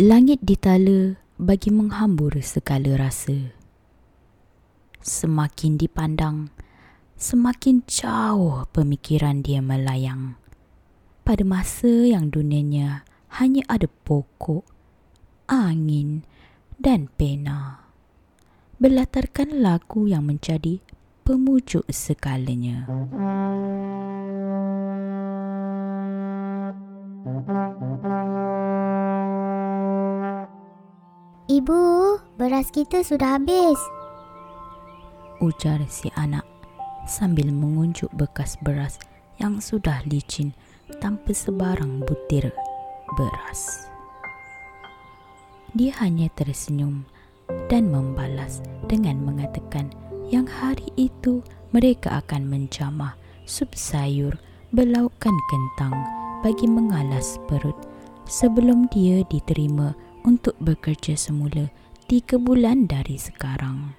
Langit ditala bagi menghambur segala rasa. Semakin dipandang, semakin jauh pemikiran dia melayang. Pada masa yang dunianya hanya ada pokok, angin dan pena. Berlatarkan lagu yang menjadi pemujuk segalanya. Ibu, beras kita sudah habis. Ujar si anak sambil mengunjuk bekas beras yang sudah licin tanpa sebarang butir beras. Dia hanya tersenyum dan membalas dengan mengatakan yang hari itu mereka akan menjamah sup sayur berlaukkan kentang bagi mengalas perut sebelum dia diterima untuk bekerja semula tiga bulan dari sekarang.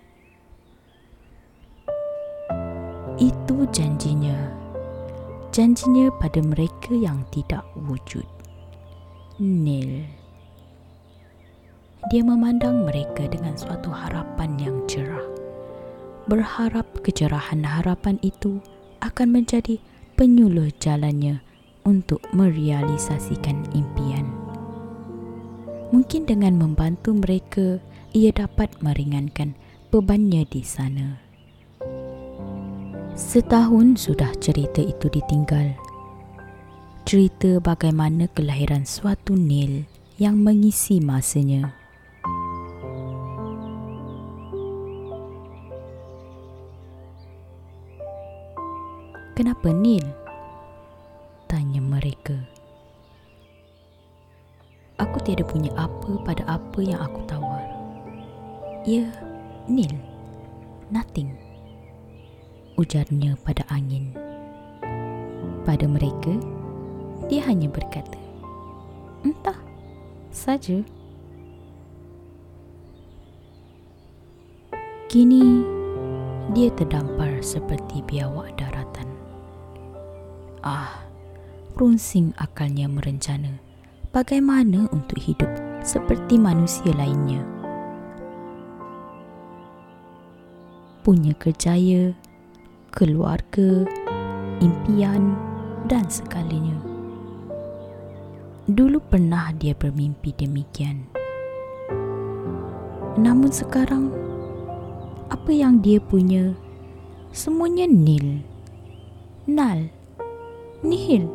Itu janjinya. Janjinya pada mereka yang tidak wujud. Nil. Dia memandang mereka dengan suatu harapan yang cerah. Berharap kecerahan harapan itu akan menjadi penyuluh jalannya untuk merealisasikan impian. Mungkin dengan membantu mereka, ia dapat meringankan bebannya di sana. Setahun sudah cerita itu ditinggal. Cerita bagaimana kelahiran suatu Nil yang mengisi masanya. Kenapa Nil? Tiada punya apa pada apa yang aku tawar. Ya, nil. Nothing. Ujarnya pada angin. Pada mereka, dia hanya berkata, Entah, saja. Kini, dia terdampar seperti biawak daratan. Ah, runsing akalnya merencana bagaimana untuk hidup seperti manusia lainnya. Punya kerjaya, keluarga, impian dan segalanya. Dulu pernah dia bermimpi demikian. Namun sekarang, apa yang dia punya, semuanya nil. Nal. Nihil.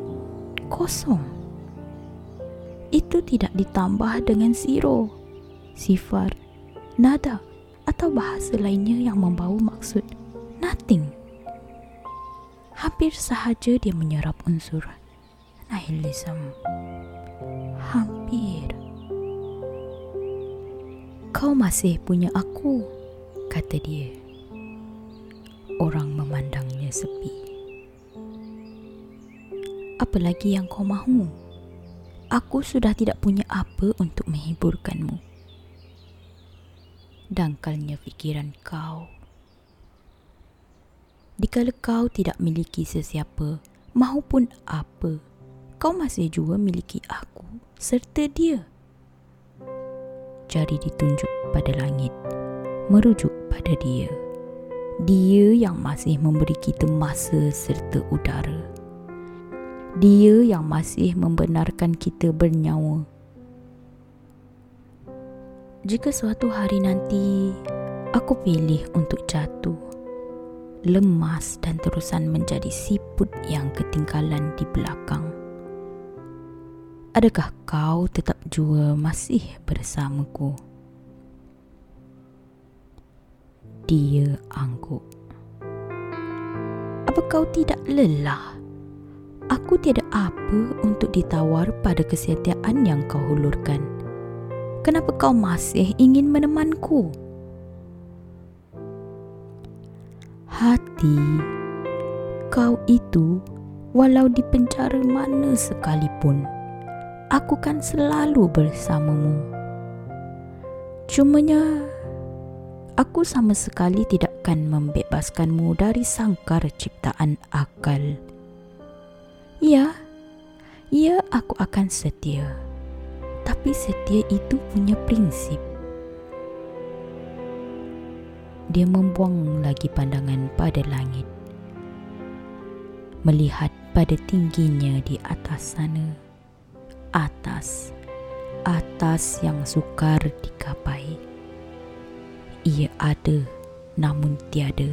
Kosong itu tidak ditambah dengan siro, sifar, nada atau bahasa lainnya yang membawa maksud nothing. Hampir sahaja dia menyerap unsur nihilism. Hampir. Kau masih punya aku, kata dia. Orang memandangnya sepi. Apalagi yang kau mahu? Aku sudah tidak punya apa untuk menghiburkanmu. Dangkalnya fikiran kau. Dikala kau tidak miliki sesiapa maupun apa, kau masih juga miliki aku serta dia. Jari ditunjuk pada langit, merujuk pada dia. Dia yang masih memberi kita masa serta udara. Dia yang masih membenarkan kita bernyawa. Jika suatu hari nanti aku pilih untuk jatuh, lemas dan terusan menjadi siput yang ketinggalan di belakang, adakah kau tetap juga masih bersamaku? Dia angguk. Apa kau tidak lelah? Aku tiada apa untuk ditawar pada kesetiaan yang kau hulurkan. Kenapa kau masih ingin menemanku? Hati, kau itu walau di penjara mana sekalipun, aku kan selalu bersamamu. Cumanya, aku sama sekali tidakkan membebaskanmu dari sangkar ciptaan akal. Ya, ya aku akan setia. Tapi setia itu punya prinsip. Dia membuang lagi pandangan pada langit. Melihat pada tingginya di atas sana. Atas. Atas yang sukar dikapai. Ia ada namun tiada.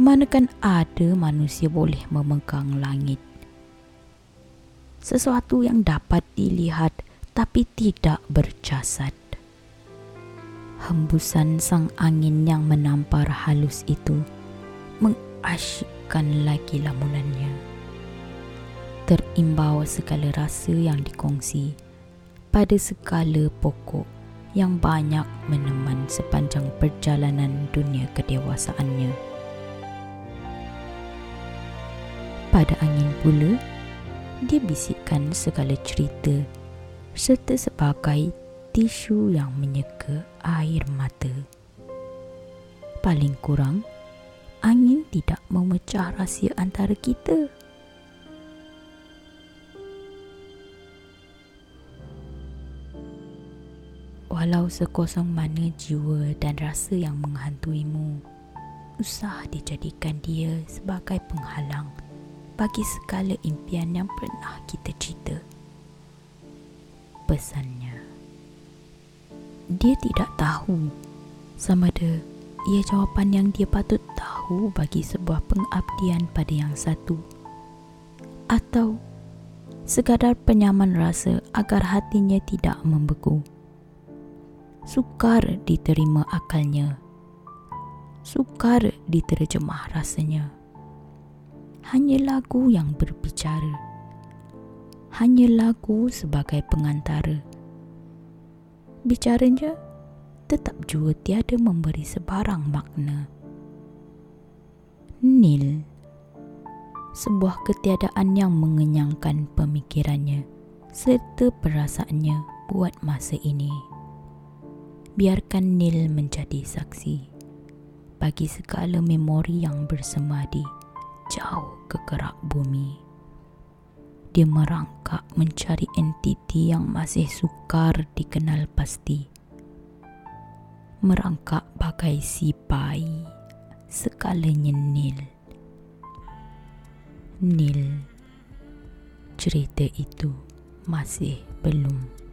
Manakan ada manusia boleh memegang langit sesuatu yang dapat dilihat tapi tidak berjasad. Hembusan sang angin yang menampar halus itu mengasyikkan lagi lamunannya. Terimbau segala rasa yang dikongsi pada segala pokok yang banyak meneman sepanjang perjalanan dunia kedewasaannya. Pada angin pula, dia bisikkan segala cerita serta sebagai tisu yang menyeka air mata. Paling kurang, angin tidak memecah rahsia antara kita. Walau sekosong mana jiwa dan rasa yang menghantuimu, usah dijadikan dia sebagai penghalang bagi segala impian yang pernah kita cita. Pesannya, dia tidak tahu sama ada ia jawapan yang dia patut tahu bagi sebuah pengabdian pada yang satu atau sekadar penyaman rasa agar hatinya tidak membeku. Sukar diterima akalnya. Sukar diterjemah rasanya hanya lagu yang berbicara. Hanya lagu sebagai pengantara. Bicaranya tetap juga tiada memberi sebarang makna. Nil sebuah ketiadaan yang mengenyangkan pemikirannya serta perasaannya buat masa ini. Biarkan Nil menjadi saksi bagi segala memori yang bersemadi jauh ke kerak bumi. Dia merangkak mencari entiti yang masih sukar dikenal pasti. Merangkak bagai si bayi sekalanya Nil. Nil, cerita itu masih belum.